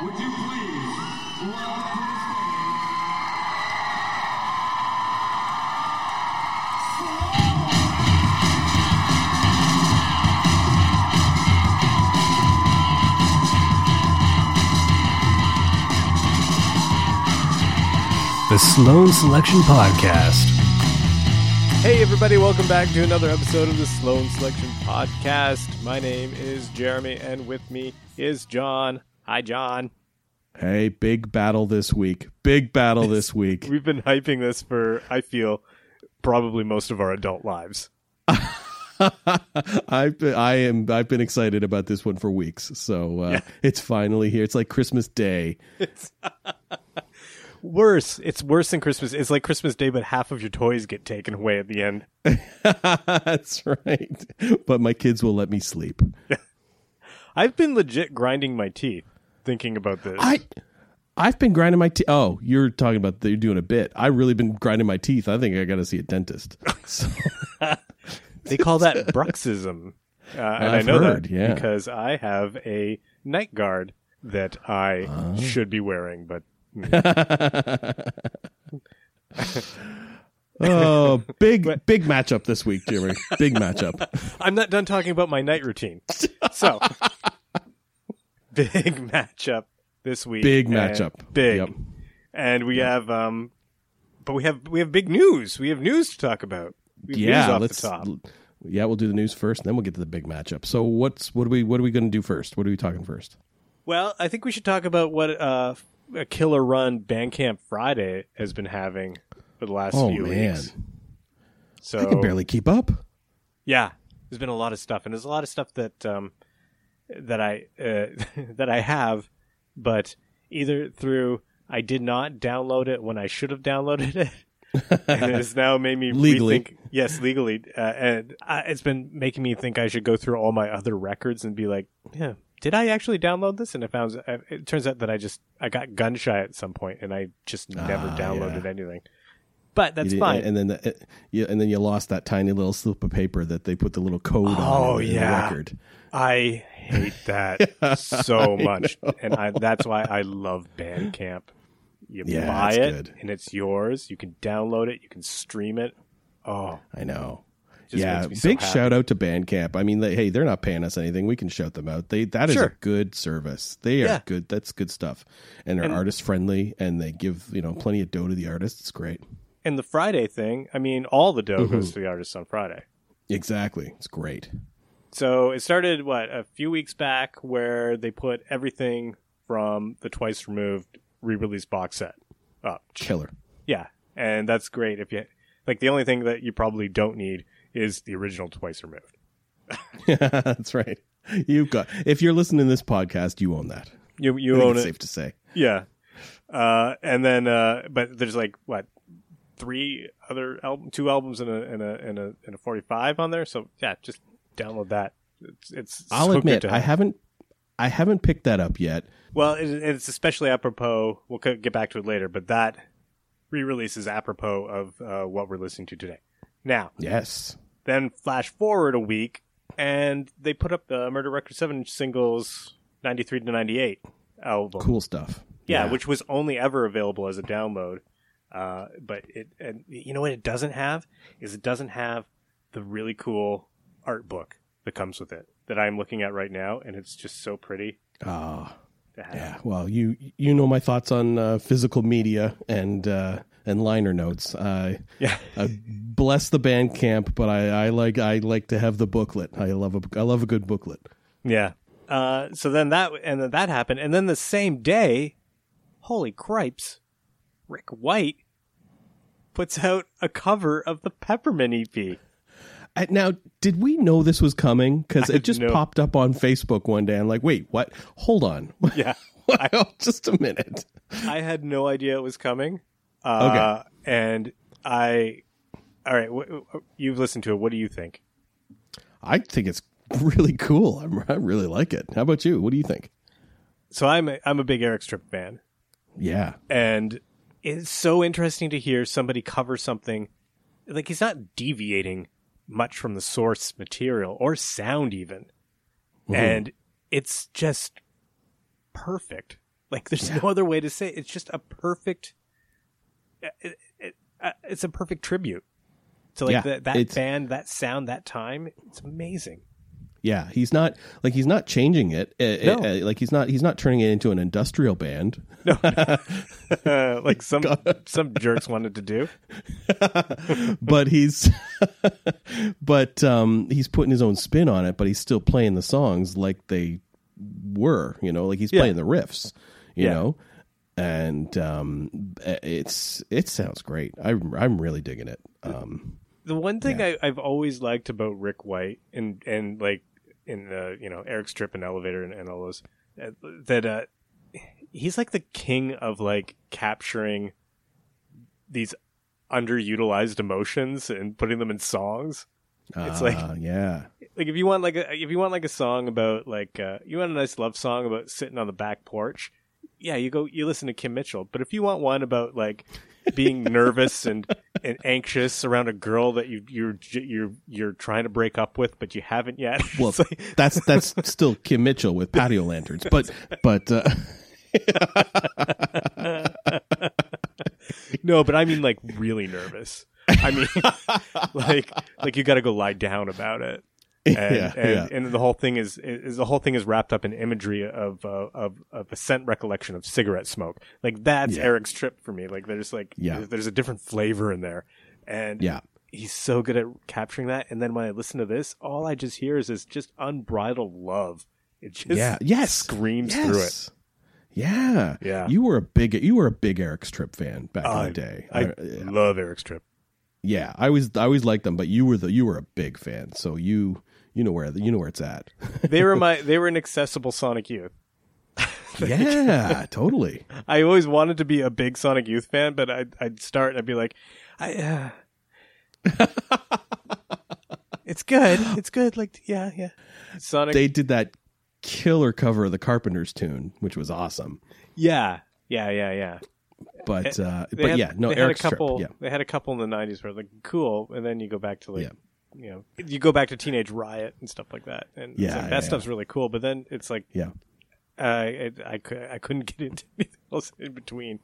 Would you please welcome to the stage The Sloan Selection Podcast. Hey, everybody, welcome back to another episode of the Sloan Selection Podcast. My name is Jeremy, and with me is John. Hi, John. Hey, big battle this week. Big battle this week. We've been hyping this for, I feel, probably most of our adult lives. I've been, I am I've been excited about this one for weeks. So uh, it's finally here. It's like Christmas Day. It's Worse. It's worse than Christmas. It's like Christmas Day, but half of your toys get taken away at the end. That's right. But my kids will let me sleep. I've been legit grinding my teeth thinking about this. I I've been grinding my teeth. Oh, you're talking about that you're doing a bit. I really been grinding my teeth. I think I got to see a dentist. So, They call that bruxism. Uh, and I know heard, that yeah. because I have a night guard that I Oh. should be wearing, but oh, big big matchup this week, Jeremy. Big matchup. I'm not done talking about my night routine. So, big matchup this week. Big matchup. Big. Yep. And we have um but we have we have big news. We have news to talk about. We have news Yeah, off let's. the top. Yeah, we'll do the news first, and then we'll get to the big matchup. So, what's what are we what are we going to do first? What are we talking first? Well, I think we should talk about what uh a killer run Bandcamp Friday has been having for the last Oh few man, weeks. So I can barely keep up. Yeah, there's been a lot of stuff, and there's a lot of stuff that um, that I uh, that I have, but either through I did not download it when I should have downloaded it, and it has now made me Legally. rethink. Yes, legally, uh, and I, it's been making me think I should go through all my other records and be like, yeah. Did I actually download this? And I found uh, it turns out that I just I got gun shy at some point, and I just never Ah, downloaded yeah. anything. But that's did- fine. And then the, uh, you, and then you lost that tiny little slip of paper that they put the little code on Oh, in the yeah. record. I hate that so much, and I, that's why I love Bandcamp. You Yeah, buy it, good. and it's yours. You can download it. You can stream it. Oh, I know. yeah, me so big shout out to Bandcamp. I mean, they, hey, they're not paying us anything. We can shout them out. They that is Sure. a good service. They are Yeah. good. That's good stuff, and they're And- artist friendly, and they give you know plenty of dough to the artists. It's great. And the Friday thing. I mean, all the dough Mm-hmm. goes to the artists on Friday. Exactly. It's great. So it started what a few weeks back, where they put everything from the twice removed re-release box set up. Killer. Yeah, and that's great. If you like, the only thing that you probably don't need is the original twice removed. yeah, That's right. You've got. If you're listening to this podcast, you own that. You you own it's it. safe to say. Yeah. Uh, and then, uh, but there's like what three other album, two albums and a and a and a and a 45 on there. So yeah, just download that. It's it's. I'll admit, I have. haven't. I haven't picked that up yet. Well, it, it's especially apropos. We'll get back to it later, but that re-release is apropos of uh, what we're listening to today. Now, Yes. then flash forward a week, and they put up the Murder Record seven singles ninety three to ninety eight album. Cool stuff. Yeah, which was only ever available as a download. Uh, but it, and you know what it doesn't have is it doesn't have the really cool art book that comes with it that I'm looking at right now, and it's just so pretty Ah. have. Yeah, well, you you know my thoughts on uh, physical media and uh, and liner notes. I Yeah. I bless the Bandcamp, but I, I like I like to have the booklet. I love a I love a good booklet. Yeah. Uh, so then that and then that happened, and then the same day, holy cripes, Rick White puts out a cover of the Peppermint EP. Now, did we know this was coming? Because it just know. popped up on Facebook one day. I'm like, wait, what? Hold on, Yeah. Just a minute. I had no idea it was coming. Uh, okay. And I, all right, w- w- you've listened to it. What do you think? I think it's really cool. I'm, I really like it. How about you? What do you think? So I'm a, I'm a big Eric's Trip fan, Yeah, and it's so interesting to hear somebody cover something like he's not deviating much from the source material or sound even, and it's just perfect. Like there's no other way to say it. It's just a perfect. It, it, uh, it's a perfect tribute to like Yeah, that that band, that sound, that time. It's amazing. Yeah, he's not like he's not changing it. Uh, No. uh, like he's not he's not turning it into an industrial band. No, like some some jerks wanted to do. but he's but um he's putting his own spin on it, but he's still playing the songs like they were, you know, like he's Yeah. playing the riffs, you Yeah. know. And um it's it sounds great. I I'm really digging it. Um The one thing I, I've always liked about Rick White and and like in the you know Eric's trip and Elevator and, and all those uh, that uh, he's like the king of like capturing these underutilized emotions and putting them in songs. It's like- uh, yeah. Like if you want like a if you want like a song about like uh, you want a nice love song about sitting on the back porch, yeah, you go you listen to Kim Mitchell. But if you want one about like being nervous and and anxious around a girl that you you're you're you're trying to break up with, but you haven't yet. Well, like- that's that's still Kim Mitchell with patio lanterns, but but uh, no, but I mean like really nervous. I mean, like like you got to go lie down about it. And, yeah, and, yeah. and the whole thing is, is the whole thing is wrapped up in imagery of uh, of of a scent recollection of cigarette smoke. Like that's Yeah. Eric's trip for me. Like there's like Yeah. there's a different flavor in there, and yeah. he's so good at capturing that. And then when I listen to this, all I just hear is this just unbridled love. It just yeah, yes, screams yes. through it. Yeah, Yeah. You were a big you were a big Eric's Trip fan back in the day. I I- yeah. love Eric's trip. yeah, I was I always liked them, but you were the you were a big fan, so you you know where you know where it's at. They were my they were an accessible Sonic Youth. yeah, totally. I always wanted to be a big Sonic Youth fan, but I'd, I'd start and I'd be like, I, uh... it's good. It's good. Like, yeah, yeah. Sonic. They did that killer cover of the Carpenters tune, which was awesome. yeah, yeah, yeah, yeah. But uh, but had- yeah, no they Eric had a couple. Strip. Yeah, They had a couple in the '90s where like cool, and then you go back to like. Yeah. You know, you go back to Teenage Riot and stuff like that, and Yeah, like, yeah, that yeah. stuff's really cool. But then it's like, yeah. uh, I, I, I couldn't get into anything else in between.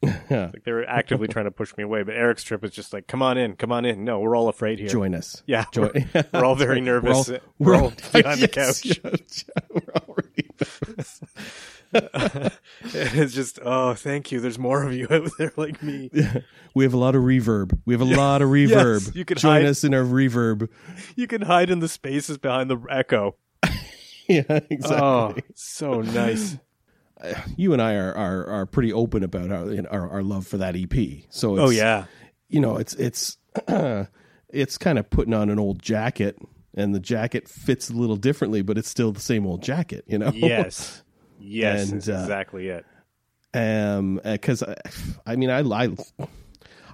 Like they were actively trying to push me away, but Eric's trip was just like, "Come on in, come on in." No, we're all afraid here. Join us. Yeah, Join- we're, we're all very nervous. We're all, behind the couch. yes, we're all really nervous. it's just, oh, thank you. There's more of you out there like me. Yeah. We have a lot of reverb. We have a lot of reverb. you could join hide- us in our reverb. You can hide in the spaces behind the echo. Yeah, exactly. Oh, so nice. you and I are, are are pretty open about our you know, our, our love for that EP. So oh, it's, Oh yeah, you know it's it's it's kind of putting on an old jacket, and the jacket fits a little differently, but it's still the same old jacket. You know. yes, yes, And, that's uh, exactly it. um because I, I mean I, I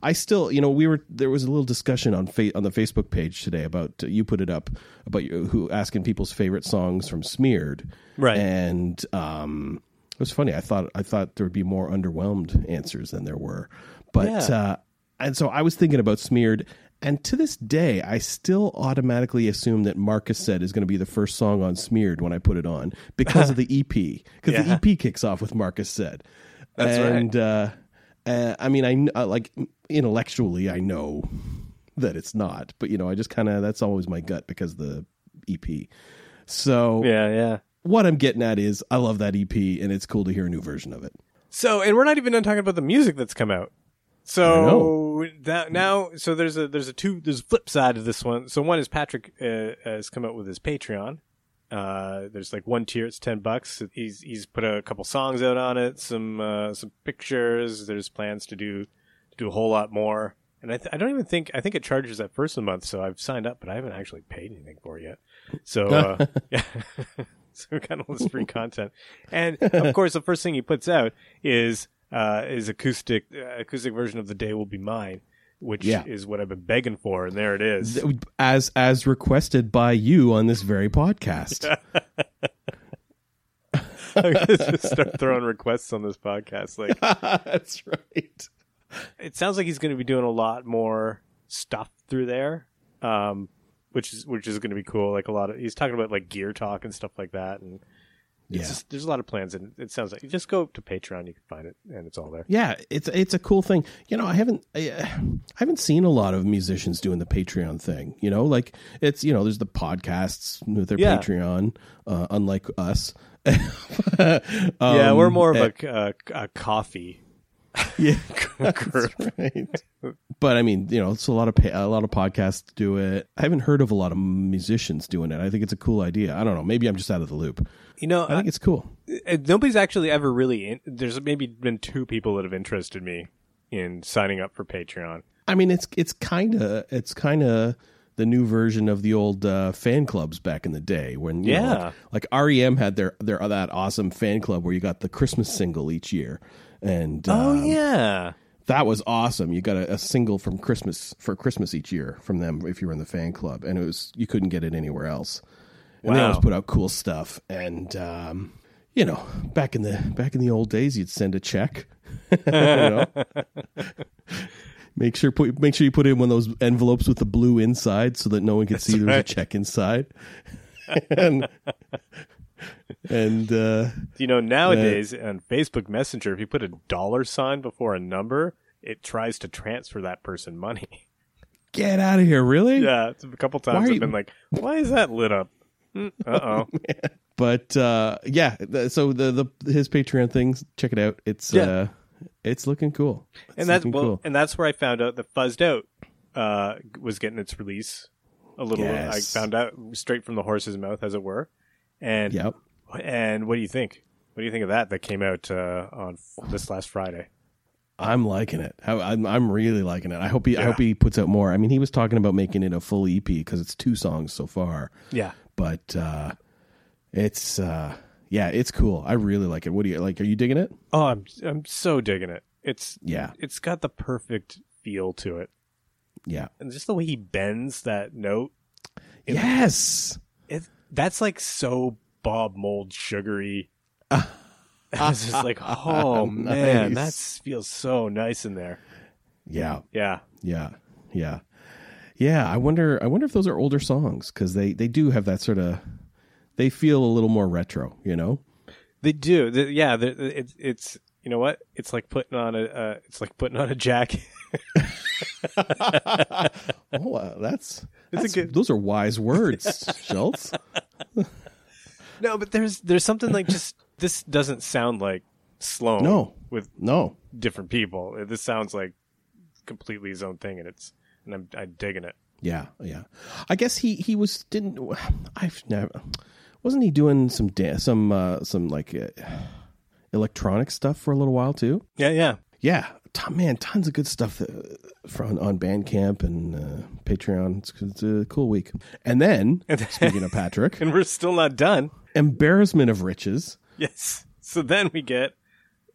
I still you know we were there was a little discussion on fa- on the Facebook page today about uh, you put it up about you, who asking people's favorite songs from Smeared Right. and um it was funny I thought I thought there would be more underwhelmed answers than there were but Yeah. uh and so I was thinking about Smeared and to this day, I still automatically assume that Marcus said is going to be the first song on Smeared when I put it on because of the EP. Because Yeah. the EP kicks off with Marcus said. That's right. and, uh, uh, I mean, I uh, like intellectually, I know that it's not, but you know, I just kind of that's always my gut because of the EP. So Yeah, yeah. what I'm getting at is, I love that EP, and it's cool to hear a new version of it. So, and we're not even done talking about the music that's come out. So that now, so there's a there's a two there's a flip side of this one. So one is Patrick uh, has come out with his Patreon. Uh, there's like one tier, it's ten bucks. He's he's put a couple songs out on it, some uh, some pictures. There's plans to do to do a whole lot more. And I, th- I don't even think I think it charges at first a month, so I've signed up, but I haven't actually paid anything for it yet. So uh, yeah, so kind of was free content. And of course, the first thing he puts out is uh, is acoustic uh, acoustic version of "The Day Will Be Mine," which Yeah. is what I've been begging for, and there it is. As as requested by you on this very podcast. I'm just start throwing requests on this podcast. Like, that's right. it sounds like he's going to be doing a lot more stuff through there, um, which is which is going to be cool. Like a lot of he's talking about like gear talk and stuff like that, and It's Yeah. just, there's a lot of plans, and it sounds like you just go to Patreon, you can find it, and it's all there. Yeah, it's it's a cool thing. You know, I haven't I, I haven't seen a lot of musicians doing the Patreon thing. You know, like it's you know, there's the podcasts with their Yeah. Patreon, uh, unlike us. yeah, Um, we're more of eh, a, a, a coffee yeah, right. But I mean, you know, it's a lot of a lot of podcasts do it. I haven't heard of a lot of musicians doing it. I think it's a cool idea. I don't know. Maybe I'm just out of the loop. You know, I think it's cool. uh, nobody's actually ever really. In, there's maybe been two people that have interested me in signing up for Patreon. I mean, it's it's kind of it's kind of the new version of the old uh, fan clubs back in the day when you know, Yeah. like, like REM had their their that awesome fan club where you got the Christmas single each year, and Oh um, yeah, that was awesome. You got a, a single from Christmas for Christmas each year from them if you were in the fan club, and it was you couldn't get it anywhere else. And they always put out cool stuff, and um, you know, back in the back in the old days, you'd send a check. you know? Make sure put make sure you put in one of those envelopes with the blue inside so that no one can see there's a check inside. and and uh, you know nowadays on Facebook Messenger, if you put a dollar sign before a number, it tries to transfer that person money. get out of here, really? yeah, a couple times I've you- been like, "Why is that lit up?" Uh oh. but uh yeah th- so the the his patreon things check it out it's Yeah. uh it's looking cool It's and that's well, cool. and that's where I found out that Fuzzed Out uh, was getting its release. A little, I found out straight from the horse's mouth, as it were. And yep. and what do you think? What do you think of that? That came out uh, on this last Friday. i'm liking it. I'm i'm really liking it. I hope he i hope he puts out more. I mean he was talking about making it a full ep because it's two songs so far. Yeah, but uh it's uh yeah it's cool. I really like it. What do you like are you digging it? Oh, I'm I'm so digging it. It's yeah. it's got the perfect feel to it, yeah. And just the way he bends that note. Yes that's like so Bob Mould sugary. I was just like, oh man, that feels so nice in there. yeah Yeah, Yeah, yeah, yeah. I wonder. I wonder if those are older songs because they they do have that sort of. They feel a little more retro, you know. they do. The- yeah, it's it's you know what? It's like putting on a uh, it's like putting on a jacket. oh, that's, It's a that's good- those are wise words, Schultz. no, but there's there's something like just this doesn't sound like Sloan. No. with No, different people. This sounds like completely his own thing, and it's and I'm I'm digging it. yeah, yeah. I guess he he was didn't. I've never. Wasn't he doing some da- some uh, some like uh, electronic stuff for a little while too? Yeah, yeah. Yeah, ton, man, tons of good stuff uh, from on Bandcamp and uh, Patreon. It's, it's a cool week. And then, speaking of Patrick, And we're still not done. embarrassment of riches. Yes. So then we get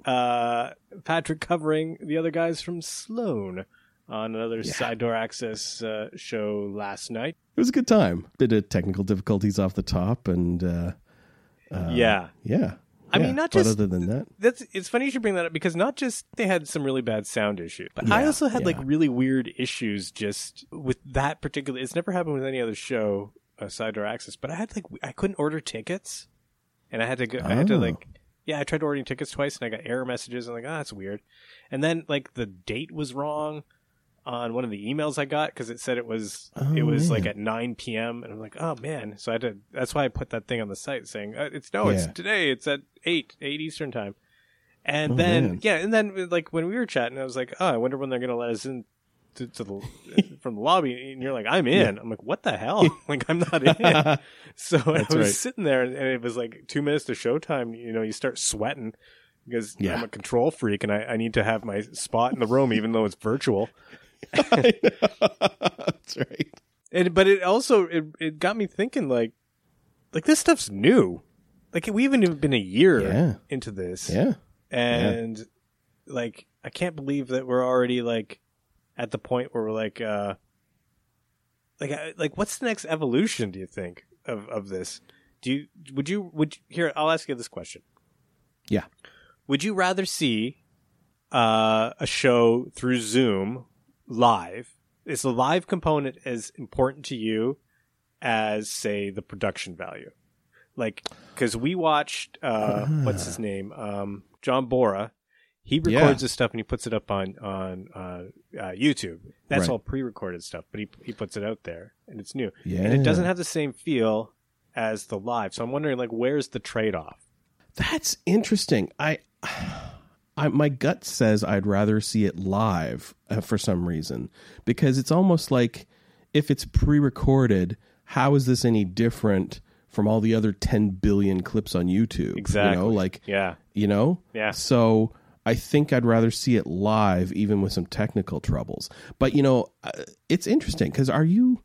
uh, Patrick covering the other guys from Sloan on another side door access uh, show last night. It was a good time. Bit of technical difficulties off the top, and uh, yeah. yeah. I Yeah, mean, not but just- other than that. That's it's funny you should bring that up because not just they had some really bad sound issues, but I also had like really weird issues just with that particular. It's never happened with any other show, aside side door access. But I had like I couldn't order tickets, and I had to go. I had to Oh. like yeah, I tried ordering tickets twice, and I got error messages. and like, oh, that's weird. And then like the date was wrong on one of the emails I got because it said it was it Oh, was like at 9 p.m. and I'm like, oh man. So I had to. That's why I put that thing on the site saying uh, it's no, it's today. It's at eight eight Eastern time. And Oh, then man. yeah, and then like when we were chatting, I was like, oh, I wonder when they're gonna let us in. To, to the from the lobby, and you're like, I'm in. I'm like, what the hell? like, I'm not in. So I was right. sitting there, and it was like two minutes to showtime. You know, you start sweating because Yeah. I'm a control freak, and I, I need to have my spot in the room, even though it's virtual. That's right. And but it also it, it got me thinking like like this stuff's new. Like we haven't even been a year Yeah. into this. Yeah. And like I can't believe that we're already like at the point where we're like uh like I- like what's the next evolution do you think of of this? Do you would you would you, here I'll ask you this question. Yeah. Would you rather see uh, a show through Zoom live? Is the live component as important to you as, say, the production value? like because we watched uh, what's his name, um, John Bora. He records Yeah. his stuff and he puts it up on on uh, uh, YouTube. That's Right. all pre-recorded stuff, but he he puts it out there and it's new. Yeah. And it doesn't have the same feel as the live. So I'm wondering, like, where's the trade-off? That's interesting. I, I my gut says I'd rather see it live uh, for some reason because it's almost like if it's pre-recorded, how is this any different from all the other 10 billion clips on YouTube? Exactly. You know, like Yeah, you know? Yeah. So I think I'd rather see it live, even with some technical troubles. But, you know, uh, it's interesting because are you,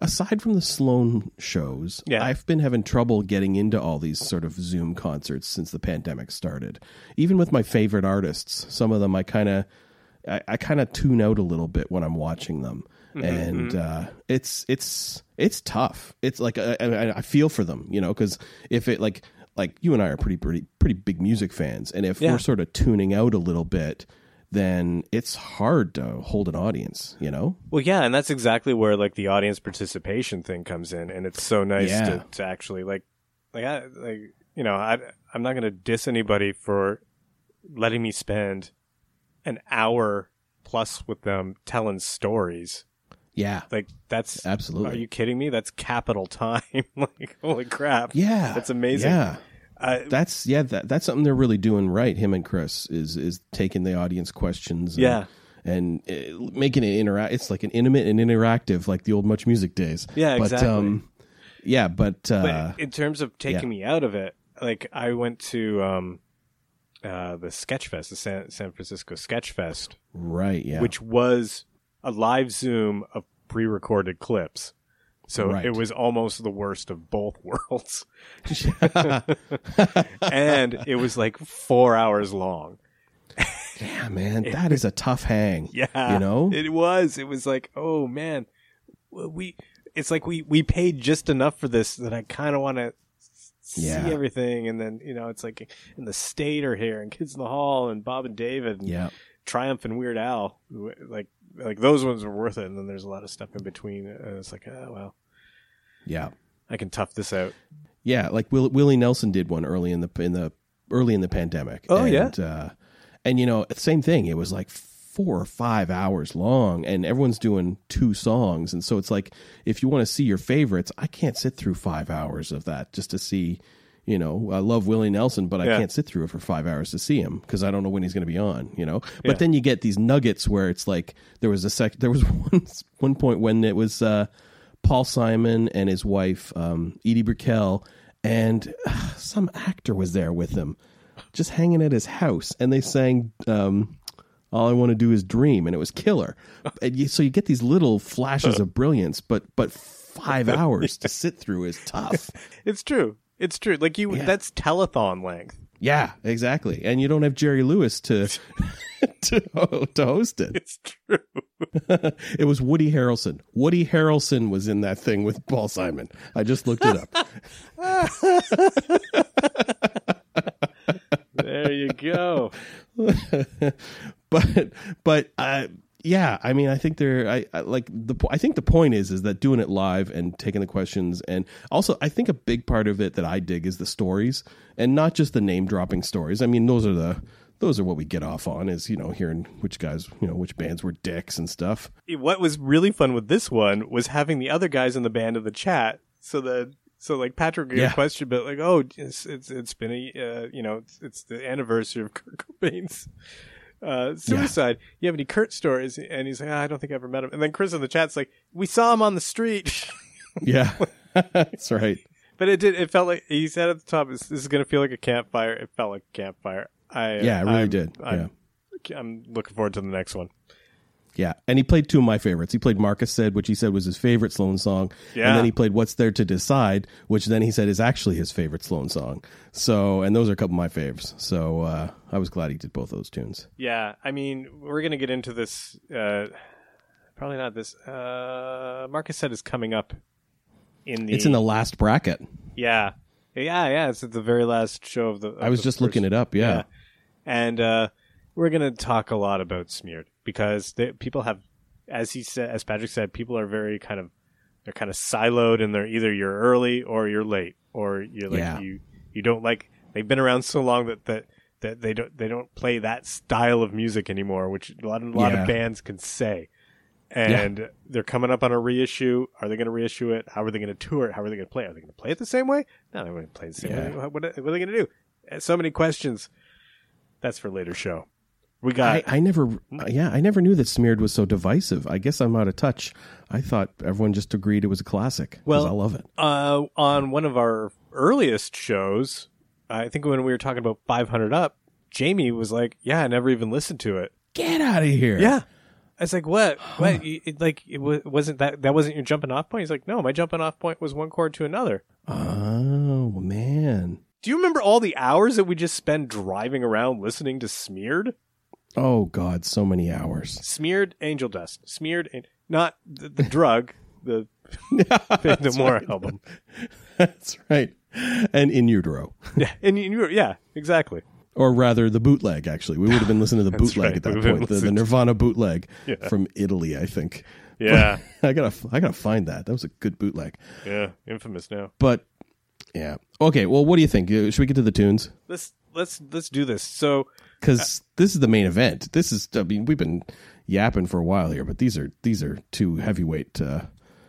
aside from the Sloan shows, Yeah. I've been having trouble getting into all these sort of Zoom concerts since the pandemic started. Even with my favorite artists, some of them I kind of. I, I kind of tune out a little bit when I'm watching them, and uh, it's it's it's tough. It's like I, I, I feel for them, you know, because if it like like you and I are pretty pretty pretty big music fans, and if Yeah. we're sort of tuning out a little bit, then it's hard to hold an audience, you know. Well, yeah, and that's exactly where like the audience participation thing comes in, and it's so nice Yeah. to, to actually like, like, I, like you know, I I'm not going to diss anybody for letting me spend an hour plus with them telling stories. Yeah, Like that's Absolutely. Are you kidding me? That's capital time. like holy crap. yeah, that's amazing. Yeah. I, That's yeah, that, that's something they're really doing right. Him and Chris is is taking the audience questions, and, Yeah. and uh, making it interact. It's like an intimate and interactive, like the old Much Music days. Yeah, but, exactly. Um, yeah, but, uh, but in terms of taking yeah. me out of it, like I went to um, uh, the Sketchfest, the San, San Francisco Sketchfest, right, yeah, which was a live Zoom of pre-recorded clips. So Right. it was almost the worst of both worlds, and it was like four hours long. yeah, man, that is a tough hang. Yeah, you know, it was. It was like, oh man, we. It's like we we paid just enough for this that I kind of want to see Yeah. everything, and then you know it's like in the state are here, and Kids in the Hall, and Bob and David, and yeah, Triumph and Weird Al, like like those ones were worth it, and then there's a lot of stuff in between, and it's like, oh well, yeah, I can tough this out. yeah. Like Will, Willie Nelson did one early in the in the early in the pandemic. Oh, and, yeah? uh, and you know, same thing. It was like four or five hours long, and everyone's doing two songs, and so it's like if you want to see your favorites, I can't sit through five hours of that just to see. You know, I love Willie Nelson, but I Yeah. can't sit through it for five hours to see him because I don't know when he's going to be on. You know, but Yeah. then you get these nuggets where it's like there was a sec. There was one one point when it was uh, Paul Simon and his wife um, Edie Brickell, and uh, some actor was there with them, just hanging at his house, and they sang. Um, all I want to do is dream, and it was killer. And you, so you get these little flashes of brilliance, but but five hours to sit through is tough. It's true. It's true. Like you, Yeah. that's telethon length. Yeah, exactly. And you don't have Jerry Lewis to to, to host it. It's true. it was Woody Harrelson. Woody Harrelson was in that thing with Paul Simon. I just looked it up. There you go. but but uh, yeah, I mean, I think they're I, I like the I think the point is is that doing it live and taking the questions and also I think a big part of it that I dig is the stories and not just the name dropping stories. I mean, those are the those are what we get off on is you know hearing which guys you know which bands were dicks and stuff. what was really fun with this one was having the other guys in the band in the chat. So that so like Patrick get Yeah. a question, but like, oh, it's it's, it's been a uh, you know it's, it's the anniversary of Kurt Cobain's uh, suicide. You have any Kurt stories? And he's like, "Ah, I don't think I ever met him. And then Chris in the chat's like, we saw him on the street. Yeah, that's right. but it did. It felt like he said at the top, "This, is going to feel like a campfire." It felt like a campfire. I Yeah, it really I'm- did. I'm, I'm looking forward to the next one. Yeah, and he played two of my favorites. He played Marcus Said, which he said was his favorite Sloan song. Yeah. And then he played What's There to Decide, which then he said is actually his favorite Sloan song. So, and those are a couple of my faves. So, uh, I was glad he did both those tunes. Yeah, I mean, we're gonna get into this. Uh, probably not this. Uh, Marcus said is coming up in the. It's in the last bracket. Yeah, yeah, yeah. It's at the very last show of the. of I was just first- looking it up. Yeah. and we're gonna talk a lot about smeared because they, people have, as he said, as Patrick said, people are very kind of they're kind of siloed and they're either you're early or you're late. or you're like Yeah. you you don't like they've been around so long that that that they don't they don't play that style of music anymore, which a lot, a lot Yeah. of bands can say. And they're coming up on a reissue. Are they going to reissue it? How are they going to tour it? How are they going to play? it? Are they going to play it the same way? No, they're going to play it the same Yeah. way. What, what are they going to do? Uh, So many questions. That's for later show. We got I, I never, yeah, I never knew that Smeared was so divisive. I guess I'm out of touch. I thought everyone just agreed it was a classic. Well- I love it. uh, on one of our earliest shows, I think when we were talking about 500 Up, Jamie was like, "Yeah, I never even listened to it." Get out of here. Yeah, I was like, "What? What? You- It, like, it wa- wasn't that that wasn't your jumping off point?" He's like, "No, my jumping off point was one chord to another." Oh man. Do you remember all the hours that we just spend driving around listening to Smeared? Oh God, so many hours. Smeared Angel Dust. Smeared, an- not the, the drug, the the More album. That's right. And in utero, Yeah, and you, you- yeah, exactly. or rather, the bootleg. Actually, we would have been listening to the bootleg right. at that We've point. The, the Nirvana bootleg Yeah. from Italy, I think. Yeah, I gotta, I gotta find that. That was a good bootleg. yeah, infamous now. But yeah, okay. Well, what do you think? Uh, Should we get to the tunes? let's let's let's do this. So Because this is the main event. This is. I mean, we've been yapping for a while here, but these are these are two heavyweight uh,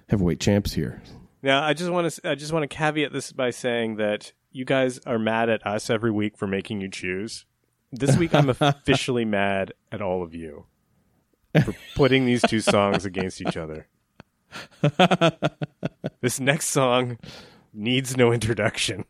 heavyweight champs here. now I just want to I just want to caveat this by saying that you guys are mad at us every week for making you choose. This week I'm officially mad at all of you for putting these two songs against each other. this next song needs no introduction.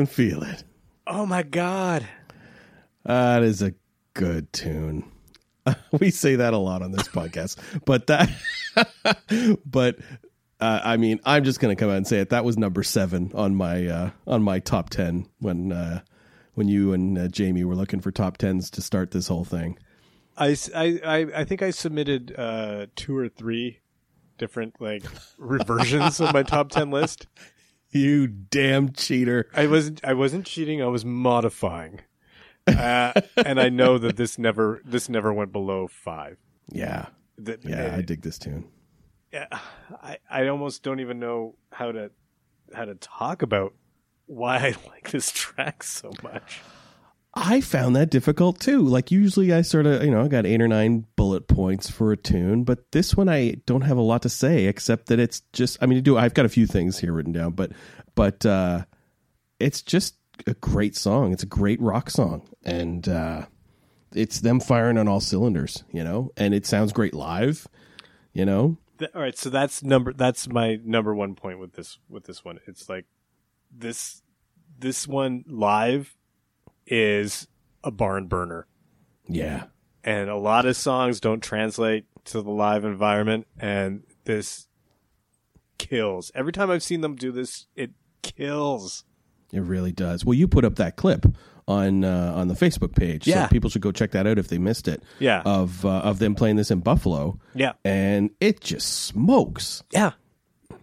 Can feel it. Oh my god. That is a good tune. we say that a lot on this podcast, but that, but uh, I mean, I'm just gonna come out and say it. That was number seven on my uh, on my top ten when uh, when you and uh, Jamie were looking for top tens to start this whole thing. I, I, I think I submitted uh, two or three different like reversions of my top ten list. You damn cheater! I wasn't I wasn't cheating. I was modifying, uh, and I know that this never this never went below five. Yeah, That, yeah, I dig this tune. yeah, I I almost don't even know how to how to talk about why I like this track so much. I found that difficult too. Like usually I sort of, you know, I got eight or nine bullet points for a tune, but this one I don't have a lot to say except that it's just I mean, I do I've got a few things here written down, but but uh it's just a great song. It's a great rock song and uh it's them firing on all cylinders, you know, and it sounds great live, you know. All right, so that's number that's my number one point with this with this one. It's like this this one live is a barn burner. Yeah. and a lot of songs don't translate to the live environment and this kills every time i've seen them do this it kills It really does. Well, you put up that clip on uh, on the Facebook page, Yeah. so people should go check that out if they missed it. Yeah. of uh, of them playing this in Buffalo. yeah and it just smokes. yeah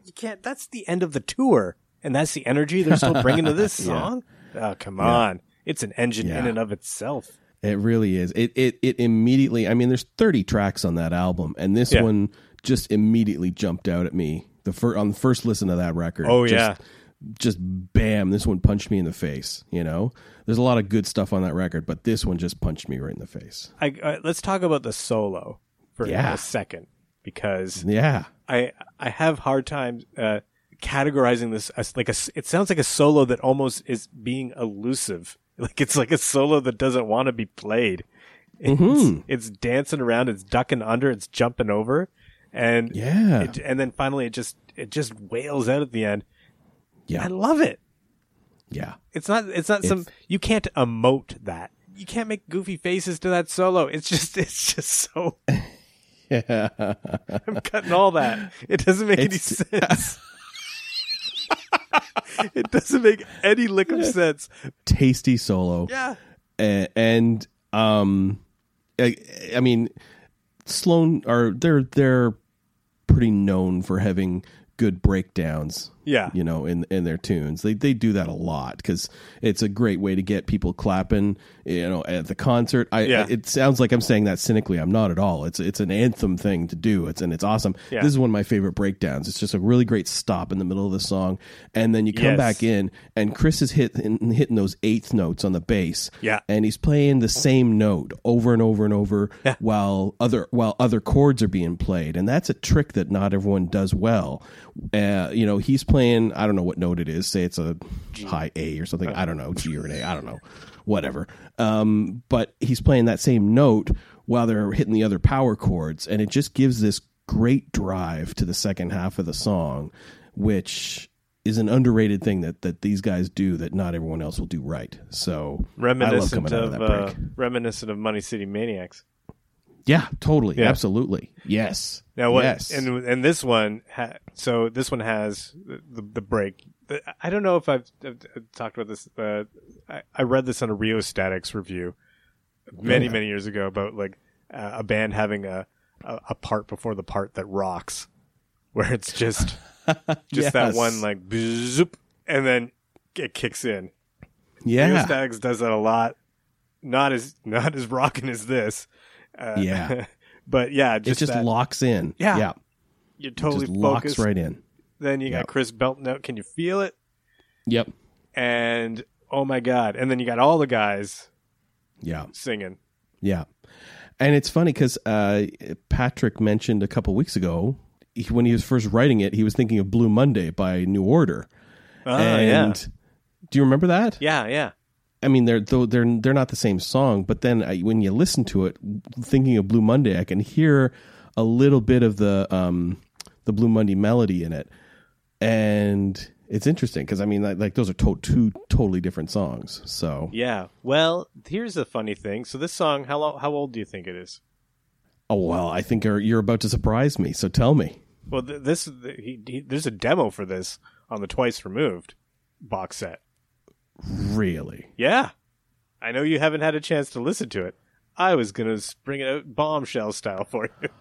you can't that's the end of the tour and that's the energy they're still bringing to this song oh come on it's an engine in and of itself It really is. It it it immediately. I mean, there's 30 tracks on that album, and this Yeah. one just immediately jumped out at me. The fir- on the first listen to that record. Oh, just, yeah. just bam! This one punched me in the face. You know, there's a lot of good stuff on that record, but this one just punched me right in the face. I, I let's talk about the solo for Yeah. a second because Yeah, I I have hard time uh, categorizing this as like a. It sounds like a solo that almost is being elusive. Like it's like a solo that doesn't want to be played. It's, Mhm. it's dancing around. It's ducking under. It's jumping over, and yeah, it, and then finally it just it just wails out at the end. yeah, I love it. yeah. It's not it's not some you can't emote that. You can't make goofy faces to that solo. It's just it's just so Yeah. I'm cutting all that. It doesn't make any sense. it doesn't make any lick of sense. Tasty solo. Yeah. and, and um, I, I mean, Sloan are they're they're pretty known for having good breakdowns. Yeah. you know, in in their tunes, they they do that a lot because it's a great way to get people clapping. You know, at the concert. I, Yeah. it sounds like I'm saying that cynically. I'm not at all. It's it's an anthem thing to do. It's and it's awesome. Yeah. This is one of my favorite breakdowns. It's just a really great stop in the middle of the song, and then you come Yes. back in, and Chris is hitting hitting those eighth notes on the bass Yeah. and he's playing the same note over and over and over Yeah. while other while other chords are being played and that's a trick that not everyone does well uh, you know he's playing i don't know what note it is. Say it's a high a or something. I don't know g or an a i don't know. Whatever. Um, but he's playing that same note while they're hitting the other power chords and it just gives this great drive to the second half of the song which is an underrated thing that, that these guys do that not everyone else will do right. So Reminiscent of, of uh, reminiscent of Money City Maniacs. Yeah, totally, Yeah. absolutely, yes. Now what? Yes, And and this one, ha- so this one has the, the, break. I don't know if I've, I've, talked about this. Uh, I, I read this on a Rheostatics review many yeah. many years ago about like uh, a band having a, a a part before the part that rocks, where it's just just that one like zoop, and then it kicks in. Rio yeah, Statics does that a lot. Not as not as rocking as this. Uh, Yeah. but yeah, it just just that, locks in. Yeah. yeah, you're It totally just focused. locks right in. Then you got Yep. Chris Belton out. Can you feel it? Yep, And oh my god! And then you got all the guys yeah, singing. yeah. And it's funny because uh, Patrick mentioned a couple weeks ago he, when he was first writing it, he was thinking of Blue Monday by New Order. Oh and do you remember that? yeah, yeah, I mean, they're though they're they're not the same song, but then I, when you listen to it, thinking of Blue Monday, I can hear a little bit of the um, the Blue Monday melody in it. and it's interesting because I mean, like, like those are to- two totally different songs. So, Yeah. Well, here's the funny thing. So this song, how lo- how old do you think it is? oh well, I think you're, you're about to surprise me. So tell me. Well, th- this he, he, there's a demo for this on the Twice Removed box set. Really? Yeah. I know you haven't had a chance to listen to it. I was gonna bring it out bombshell style for you.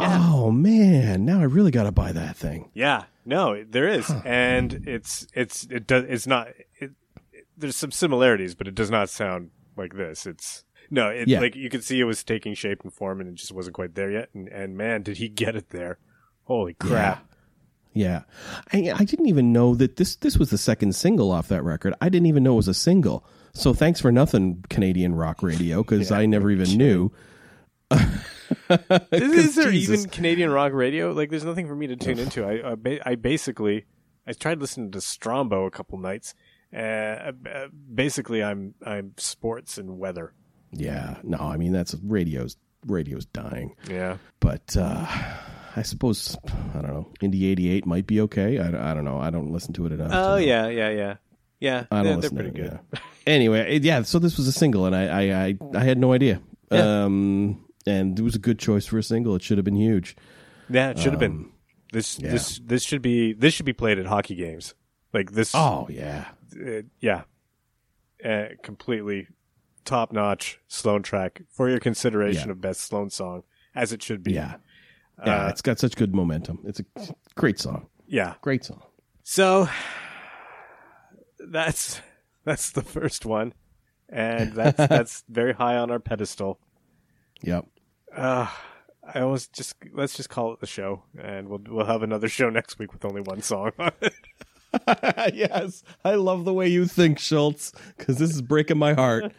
Oh man, now I really got to buy that thing. Yeah, no, there is, and it's it's it does it's not. It, it, there's some similarities, but it does not sound like this. It's no, it Yeah. like you could see it was taking shape and form, and it just wasn't quite there yet. And, and man, did he get it there! Holy crap! Yeah, I, I didn't even know that this this was the second single off that record. I didn't even know it was a single. So thanks for nothing, Canadian rock radio, because I never even knew. Is, is there Jesus. even Canadian rock radio? Like, there's nothing for me to tune into. I I, ba- I basically I tried listening to Strombo a couple nights. Uh, uh, basically, I'm I'm sports and weather. Yeah, no, I mean that's radio's radio's dying. Yeah. But uh, I suppose I don't know. Indie eighty eight might be okay. I, I don't know. I don't listen to it enough. Oh yeah, yeah, yeah, yeah. I don't they're, they're listen pretty to it, good. yeah. Anyway, it- yeah. So this was a single, and I I I, I had no idea. Yeah. Um, and it was a good choice for a single. It should have been huge. Yeah, it should have been. This Um, yeah. this this should be this should be played at hockey games. Like this. Oh yeah, uh, yeah, uh, completely top notch Sloan track for your consideration Yeah. of best Sloan song, as it should be. yeah, yeah. Uh, it's got such good momentum. It's a great song. yeah. Great song. So that's that's the first one, and that's that's very high on our pedestal. Yep. Uh, I almost just let's just call it the show, and we'll we'll have another show next week with only one song. on it. yes, I love the way you think, Schultz, because this is breaking my heart.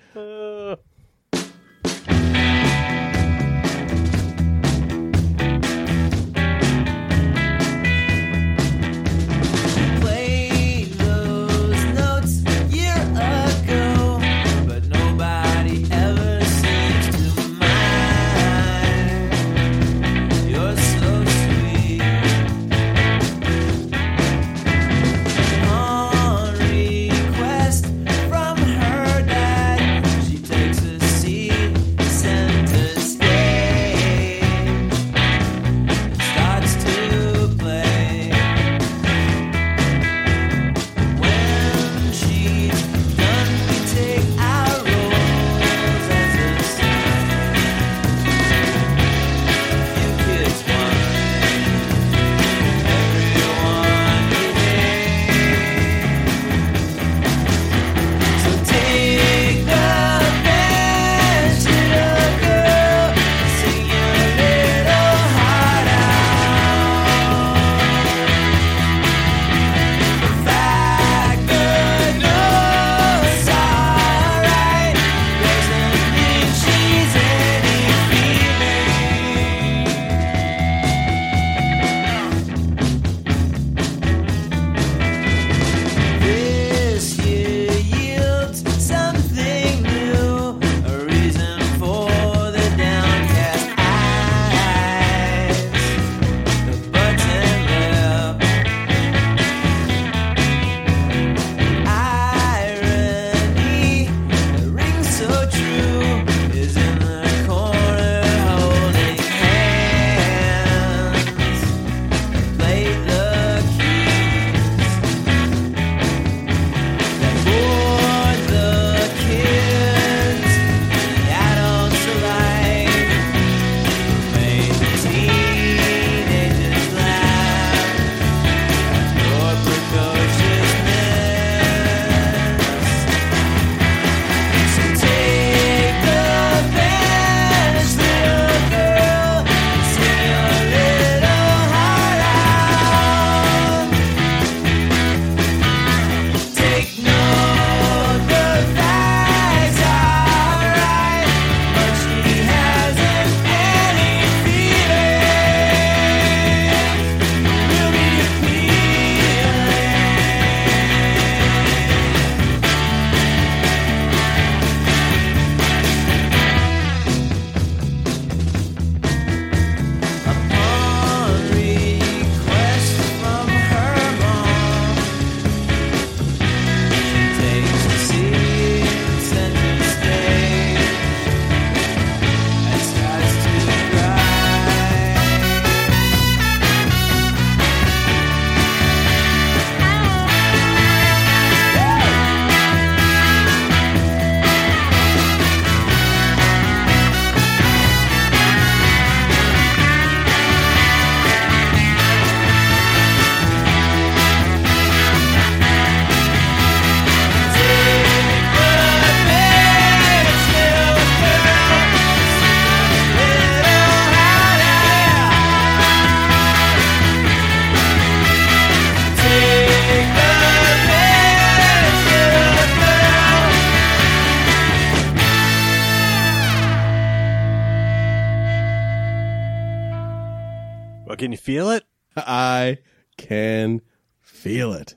Feel it? I can feel it.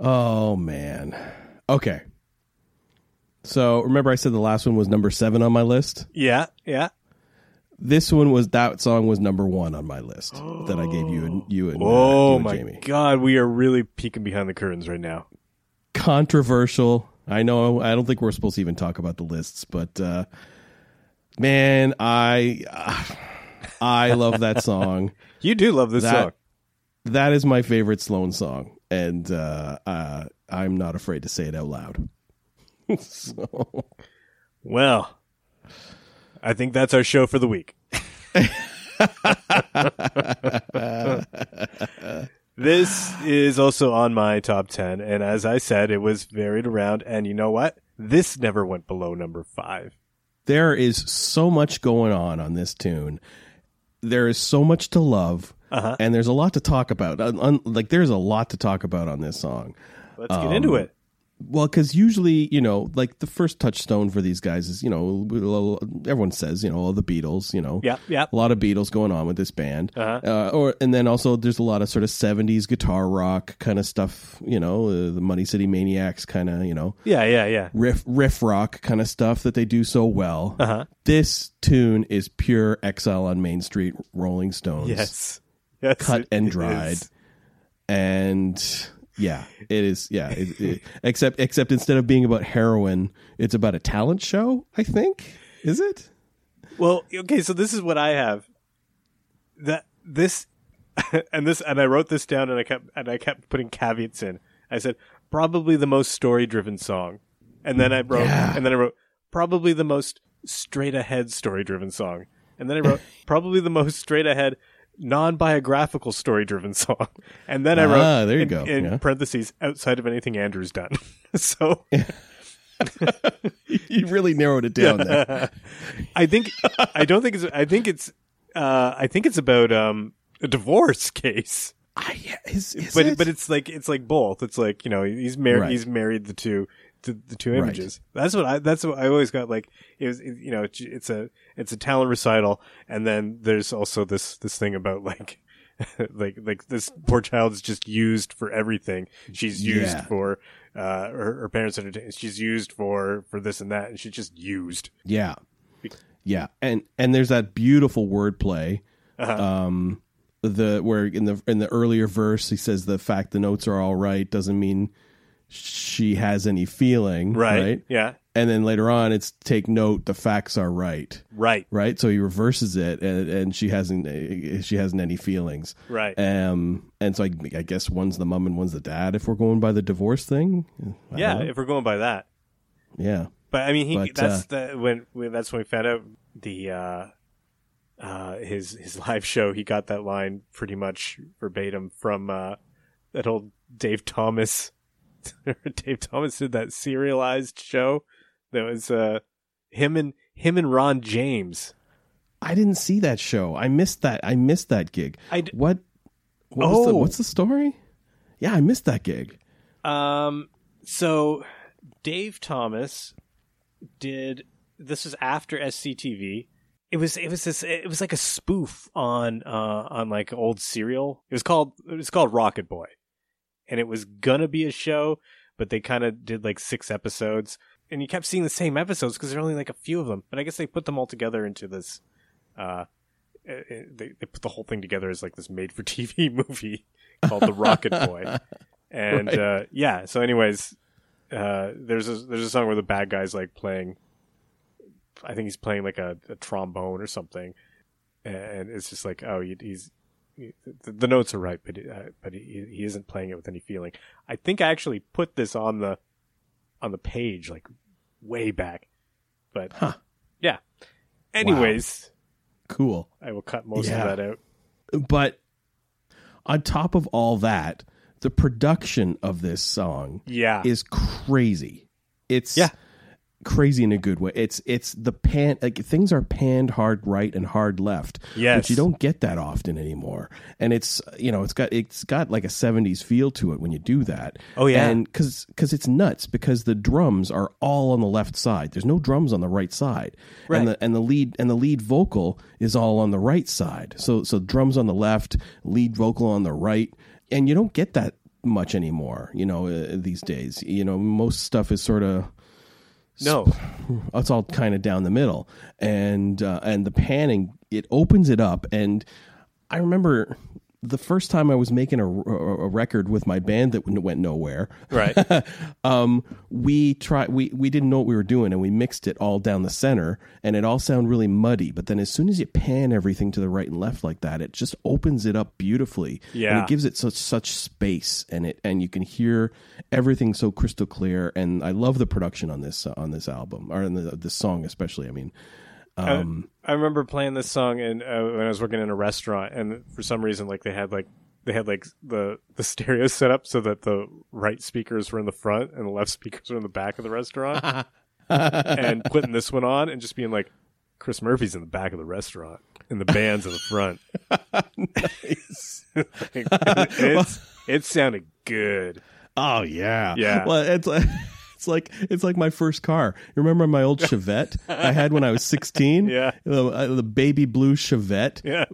Oh man. Okay. So remember I said the last one was number seven on my list? Yeah, yeah. This one was that song was number one on my list that I gave you and you and, uh, Oh you and my Jamie. god, we are really peeking behind the curtains right now. Controversial. I know I don't think we're supposed to even talk about the lists, but uh man, I I love that song. You do love this That- song. that is my favorite Sloan song, and uh, uh, I'm not afraid to say it out loud. so, Well, I think that's our show for the week. this is also on my top 10. And as I said, it was varied around. And you know what? This never went below number five. there is so much going on on this tune. There is so much to love, Uh-huh. and there's a lot to talk about. Un- un- like there's a lot to talk about on this song. Let's get into it. Well, because usually, you know, like the first touchstone for these guys is, you know, everyone says, you know, all the Beatles, you know, Yep, yep. a lot of Beatles going on with this band, Uh-huh. uh, or and then also there's a lot of sort of '70s guitar rock kind of stuff, you know, uh, the Money City Maniacs kind of, you know, Yeah, yeah, yeah. riff riff rock kind of stuff that they do so well. Uh-huh. This tune is pure Exile on Main Street, Rolling Stones, Yes. Yes. cut and dried, is. and yeah, it is. Yeah, it, it, except except instead of being about heroin, it's about a talent show. I think is it? Well, okay, so this is what I have. That this and this and I wrote this down and I kept and I kept putting caveats in. I said probably the most story driven song. And then I wrote Yeah. and then I wrote probably the most straight ahead story driven song. And then I wrote probably the most straight ahead non biographical story driven song. And then I wrote Ah, there you in, go. in Yeah. parentheses outside of anything Andrew's done. so you really narrowed it down there. I think I don't think it's I think it's uh I think it's about um a divorce case. I, is, is but it? but it's like it's like both. It's like, you know, he's married Right. he's married the two to the two Right. images. That's what I that's what I always got like it was it, you know, it's- it's a it's a talent recital and then there's also this this thing about like like like this poor child is just used for everything. She's used Yeah. for uh her, her parents entertain. She's used for for this and that and she's just used. Yeah, yeah, and and there's that beautiful wordplay. Uh-huh. Um, the where in the in the earlier verse he says the fact the notes are all right doesn't mean she has any feeling, Right. right? Yeah. And then later on, it's take note the facts are right, Right. right? So he reverses it, and, and she hasn't uh, she hasn't any feelings, Right. um, and so I, I guess one's the mom and one's the dad if we're going by the divorce thing. I yeah, if we're going by that. yeah, But I mean, he But, that's the when, when that's when we found out the uh, uh, his his live show. He got that line pretty much verbatim from uh, that old Dave Thomas. Dave Thomas did that serialized show that was uh, him and him and Ron James. I didn't see that show. I missed that. I missed that gig. I d- what? what was the, Oh. what's the story? Yeah, I missed that gig. Um, so Dave Thomas did this was after SCTV. It was it was this it was like a spoof on uh on like old serial. It was called it was called Rocket Boy, and it was gonna be a show, but they kind of did like six episodes, and you kept seeing the same episodes because there are only like a few of them. But I guess they put them all together into this. Uh, uh, they they put the whole thing together as like this made for TV movie called The Rocket Boy and Right. uh, yeah. So, anyways, uh, there's a there's a song where the bad guy's like playing. I think he's playing like a, a trombone or something, and it's just like, oh, he's he, the, the notes are right, but uh, but he, he isn't playing it with any feeling. I think I actually put this on the on the page like way back, but Huh. yeah. Anyways, Cool. I will cut most Yeah. of that out. But on top of all that, the production of this song Yeah, is crazy. It's Yeah. Crazy in a good way. It's it's the pan like things are panned hard right and hard left. Yes. But you don't get that often anymore. And it's you know, it's got it's got like a 70s feel to it when you do that. Oh, yeah. And cuz cuz it's nuts because the drums are all on the left side. There's no drums on the right side. Right. And the and the lead and the lead vocal is all on the right side. So so drums on the left, lead vocal on the right, and you don't get that much anymore, you know, uh, these days. You know, most stuff is sort of No. it's all kind of down the middle and uh, and the panning it opens it up and i remember the first time i was making a, a, record with my band that went nowhere Right. um, we tried we, we didn't know what we were doing and we mixed it all down the center and it all sounded really muddy but then as soon as you pan everything to the right and left like that it just opens it up beautifully and Yeah. it gives it such such space and it and you can hear everything so crystal clear and i love the production on this uh, on this album or in the, this song especially i mean um, I remember playing this song in uh, when I was working in a restaurant, and for some reason, like they had like they had like the the stereo set up so that the right speakers were in the front and the left speakers were in the back of the restaurant, and putting this one on and just being like, Chris Murphy's in the back of the restaurant and the band's in the front. it's it sounded good. Oh yeah, Yeah. Well, it's like it's like it's like my first car. You remember my old Chevette I had when I was sixteen? Yeah. the, uh, the baby blue Chevette. Yeah.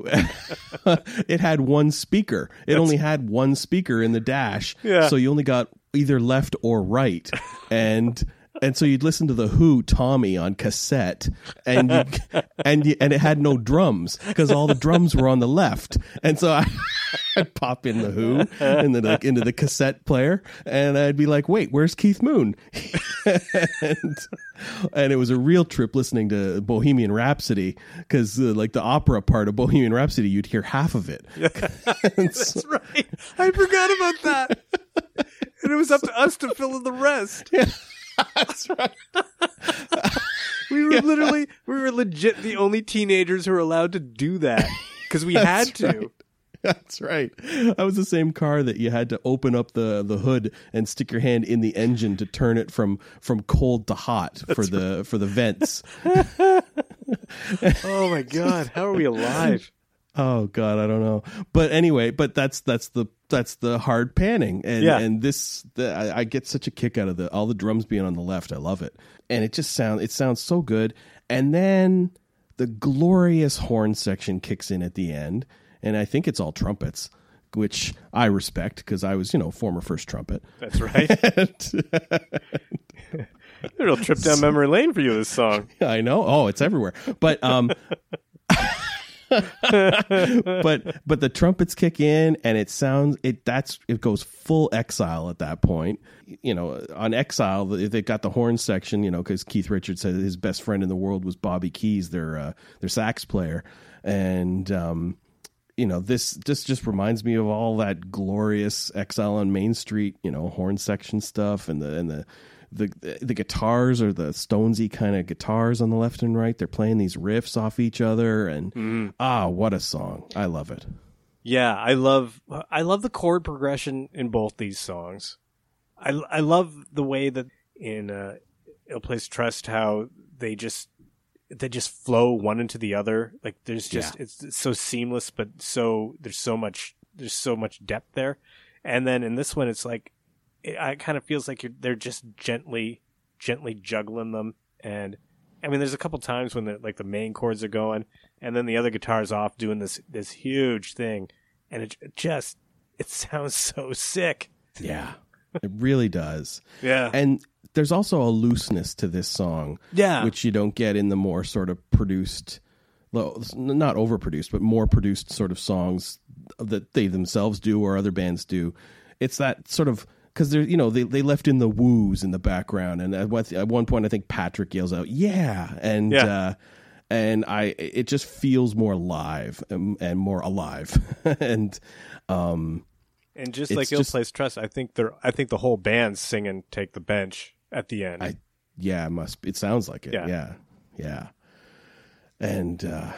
it had one speaker. It only had one speaker in the dash. Yeah. So you only got either left or right, and. And so you'd listen to the Who Tommy on cassette, and you, and you, and it had no drums because all the drums were on the left. And so I, I'd pop in the Who into the into the cassette player, and I'd be like, "Wait, where's Keith Moon?" and, and it was a real trip listening to Bohemian Rhapsody because, uh, like the opera part of Bohemian Rhapsody, you'd hear half of it. And so- That's right. I forgot about that. and it was up to us to fill in the rest. that's right. We were literally, we were legit the only teenagers who were allowed to do that because we had to. Right. That's right. That was the same car that you had to open up the, the hood and stick your hand in the engine to turn it from from cold to hot for the for the vents. Oh my god, how are we alive? Oh God, I don't know. But anyway, but that's that's the that's the hard panning, and Yeah. and this the, I, I get such a kick out of the all the drums being on the left. I love it, and it just sound it sounds so good. And then the glorious horn section kicks in at the end, and I think it's all trumpets, which I respect because I was you know former first trumpet. That's right. A real trip down memory lane for you. This song. I know. Oh, it's everywhere. But um but but the trumpets kick in and it sounds it that's it goes full exile at that point. You know, on exile they got the horn section, you know, cuz Keith Richards said his best friend in the world was Bobby Keys, their uh, their sax player. And um you know this this just reminds me of all that glorious exile on main street you know horn section stuff and the and the the the guitars are the stonesy kind of guitars on the left and right. They're playing these riffs off each other and ah what a song. I love it. Yeah, I love I love the chord progression in both these songs. I I love the way that in uh, Ill Placed Trust how they just they just flow one into the other. Like there's just it's, it's so seamless, but so there's so much there's so much depth there. And then in this one, it's like it, it kind of feels like you're, they're just gently gently juggling them. And I mean, there's a couple times when the like the main chords are going, and then the other guitar's off doing this this huge thing, and it just it sounds so sick. yeah it really does. Yeah, and there's also a looseness to this song yeah, which you don't get in the more sort of produced not overproduced but more produced sort of songs that they themselves do or other bands do. It's that sort of because they're you know they, they left in the woos in the background. And at, at one point i think patrick yells out yeah! And Yeah. uh and i it just feels more live and, and more alive. And um and just like Ill Placed Trust, I think they're I think the whole band's singing "Take the Bench" at the end. I, yeah, it must. It sounds like it. Yeah, yeah, yeah. and uh,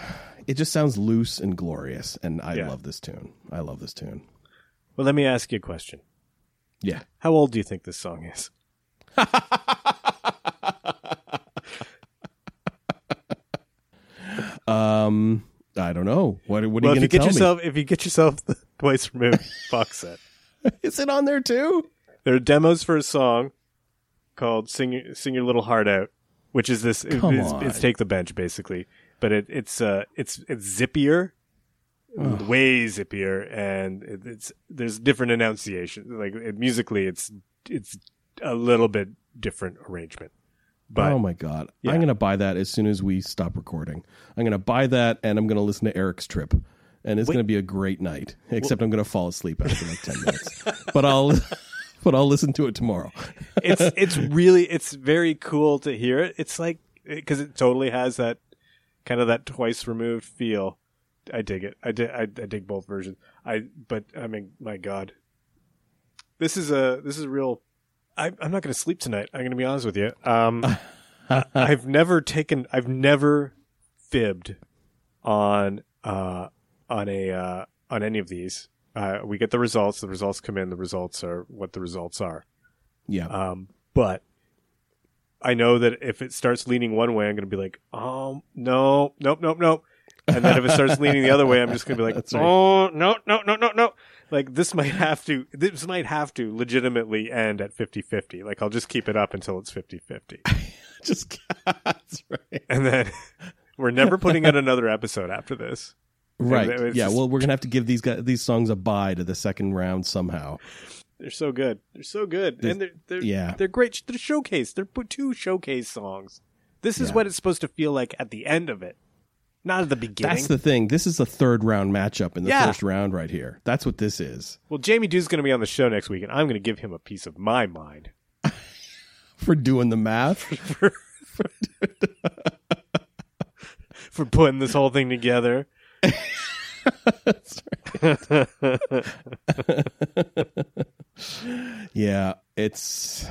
it just sounds loose and glorious. And I yeah. love this tune. I love this tune. Well, let me ask you a question. Yeah, how old do you think this song is? um, I don't know. What What are well, you if going you to get tell yourself if you get yourself the twice removed box set. Is it on there too? there are demos for a song called "Sing Your, Sing Your Little Heart Out," which is this. it- Come it's, on. it's take the bench basically, but it, it's uh it's it's zippier, way zippier, and it, it's there's different enunciation. Like it, musically, it's it's a little bit different arrangement. But oh my god! Yeah. I'm going to buy that as soon as we stop recording. I'm going to buy that, and I'm going to listen to Eric's Trip, and it's Wait. going to be a great night. Except I'm going to fall asleep after like ten minutes, but I'll but I'll listen to it tomorrow. it's it's really it's very cool to hear it. It's like because it totally has that kind of that twice removed feel. I dig it. I dig. I, I dig both versions. I but I mean, my God, this is a this is a real. I, I'm not going to sleep tonight. I'm going to be honest with you. Um, I've never taken. I've never fibbed on uh on a uh on any of these. Uh, we get the results. The results come in. The results are what the results are. Yeah, Um, but I know that if it starts leaning one way, I'm going to be like, oh no, nope, nope, nope. And then if it starts leaning the other way, I'm just going to be like, right. oh, no, no, no, no, no. Like this might have to, this might have to legitimately end at 50-50. Like I'll just keep it up until it's 50-50. just that's right. And then we're never putting out another episode after this. Right. Yeah. just- Well, we're gonna have to give these guys these songs a bye to the second round somehow. They're so good. They're so good. This- and they're, they're, yeah. they're great. They're showcase. They're put two showcase songs. This is Yeah. what it's supposed to feel like at the end of it, not at the beginning. That's the thing. This is a third round matchup in the Yeah. first round right here. That's what this is well, Jamie Dew's going to be on the show next week, and I'm going to give him a piece of my mind. for doing the math. for putting this whole thing together. Yeah, it's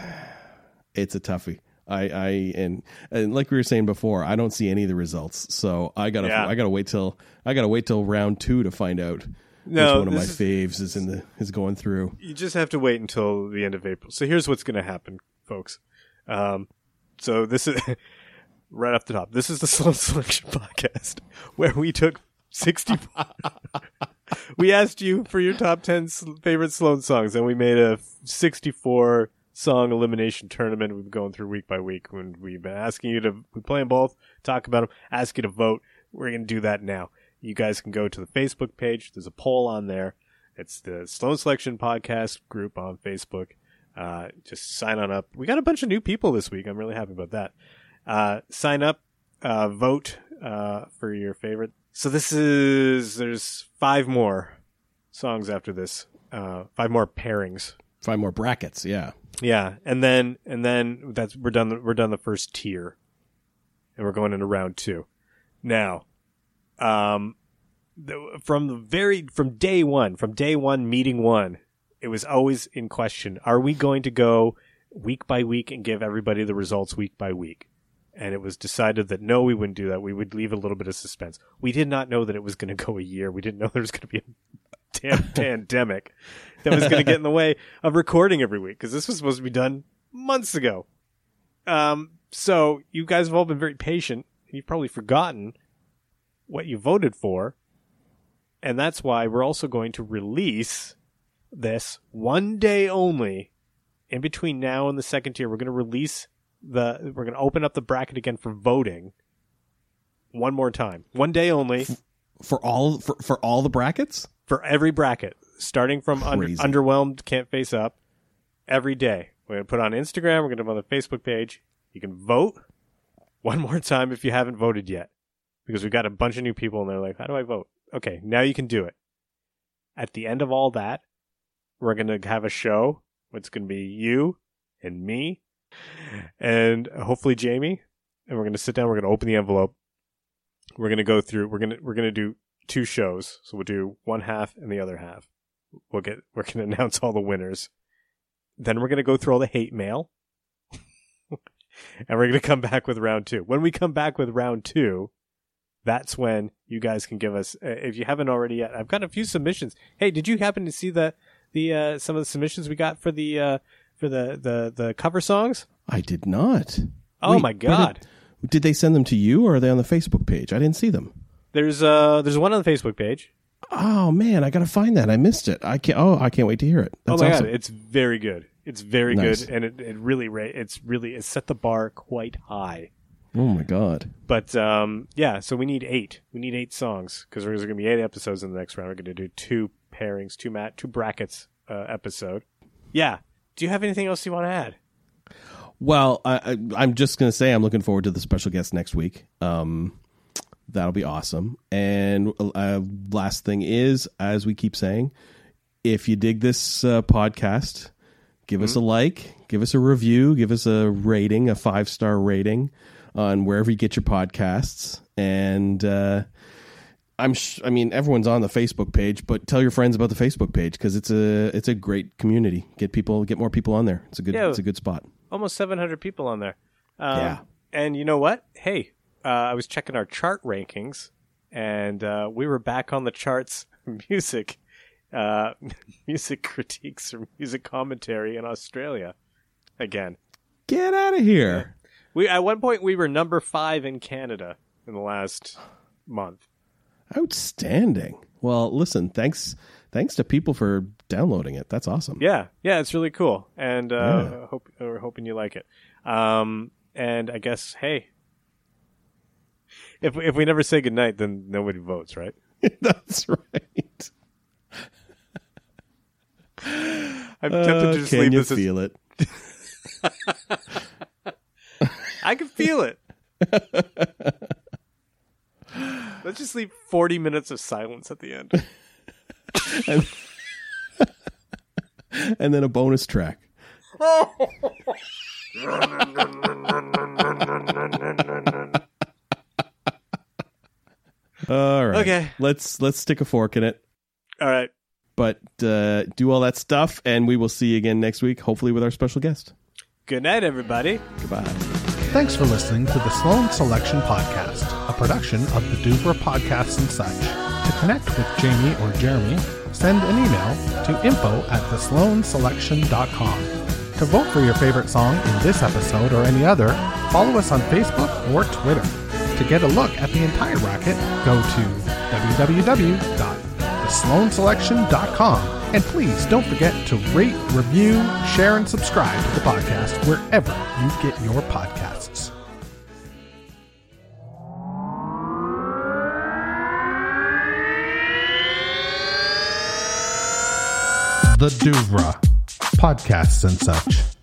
it's a toughie. I, I and and like we were saying before, I don't see any of the results. So I gotta Yeah. I gotta wait till I gotta wait till round two to find out No, which one of my is- faves is in the is going through. You just have to wait until the end of April. So here's what's going to happen, folks. Um, so this is right off the top. This is the Sloan Selection Podcast where we took 60. we asked you for your top ten favorite Sloan songs, and we made a 64 song elimination tournament. We've been going through week by week, when we've been asking you to we play them both, talk about them, ask you to vote. We're going to do that now. You guys can go to the Facebook page. There's a poll on there. It's the Sloan Selection Podcast group on Facebook. Uh, just sign on up. We got a bunch of new people this week. I'm really happy about that. Uh, sign up, uh, vote uh, for your favorite. So this is there's five more songs after this. Uh, five more pairings. five more brackets. Yeah, Yeah, and then and then that's we're done. The, we're done the first tier, and we're going into round two. Now, um, the, from the very from day one, from day one, meeting one, it was always in question: Are we going to go week by week and give everybody the results week by week? And it was decided that no, we wouldn't do that. We would leave a little bit of suspense. We did not know that it was going to go a year. We didn't know there was going to be a damn pandemic that was going to get in the way of recording every week because this was supposed to be done months ago. Um, so you guys have all been very patient. and You've probably forgotten what you voted for, and that's why we're also going to release this one day only. In between now and the second tier, we're going to release the. We're going to open up the bracket again for voting. One more time, one day only for all for, for all the brackets. for every bracket, starting from under, underwhelmed, can't face up, every day. We're gonna put on Instagram. We're gonna put on the Facebook page. You can vote one more time if you haven't voted yet, because we've got a bunch of new people and they're like, "How do I vote?" Okay, now you can do it. At the end of all that, we're gonna have a show. It's gonna be you and me, and hopefully Jamie, and we're gonna sit down. We're gonna open the envelope. We're gonna go through. We're gonna we're gonna do two shows. So we'll do one half and the other half. We'll get we're gonna announce all the winners. Then we're gonna go through all the hate mail. and we're gonna come back with round two. When we come back with round two, that's when you guys can give us uh, if you haven't already yet. I've got a few submissions. Hey, did you happen to see the the uh, some of the submissions we got for the uh, for the, the the cover songs? I did not. Oh Wait, my where did- god. Did they send them to you or are they on the Facebook page? I didn't see them. There's uh there's one on the Facebook page. Oh man, I gotta find that. I missed it. I can't. Oh, I can't wait to hear it. That's oh my awesome. god, it's very good. It's very Nice. good, and it, it really ra- it's really it set the bar quite high. Oh my god. But um, yeah, so we need eight. We need eight songs because there's going to be eight episodes in the next round. We're going to do two pairings, two mat, two brackets uh, episode. Yeah. Do you have anything else you want to add? Well, I, I, I'm just gonna say I'm looking forward to the special guest next week. Um, that'll be awesome. And uh, last thing is, as we keep saying, if you dig this uh, podcast, give us a like, give us a review, give us a rating, a five star rating on wherever you get your podcasts. And uh, I'm, sh- I mean, everyone's on the Facebook page, but tell your friends about the Facebook page because it's a it's a great community. Get people, get more people on there. It's a good, Yeah. it's a good spot. Almost 700 people on there. Um, Yeah. And you know what? Hey, uh, I was checking our chart rankings, and uh, we were back on the charts. Music, uh, music critiques or music commentary in Australia again. Get out of here. We at one point we were number five in Canada in the last month. Outstanding. Well, listen, thanks thanks to people for downloading it. That's awesome. Yeah, yeah, it's really cool, and uh, Yeah. hope we're hoping you like it. Um, and I guess hey, if if we never say goodnight, then nobody votes, right? That's right. I'm tempted Uh, to just can leave you this. As, feel it? I can feel it. Let's just leave 40 minutes of silence at the end. And then a bonus track. All right. Okay. Let's let's stick a fork in it. All right. But uh, do all that stuff, and we will see you again next week, hopefully with our special guest. Good night, everybody. Goodbye. Thanks for listening to the Sloan Selection Podcast, a production of the Duvra Podcasts and such. To connect with Jamie or Jeremy, send an email to info at thesloanselection.com. To vote for your favorite song in this episode or any other, follow us on Facebook or Twitter. To get a look at the entire racket, go to www.thesloanselection.com. And please don't forget to rate, review, share, and subscribe to the podcast wherever you get your podcasts. The Duvra Podcasts and such.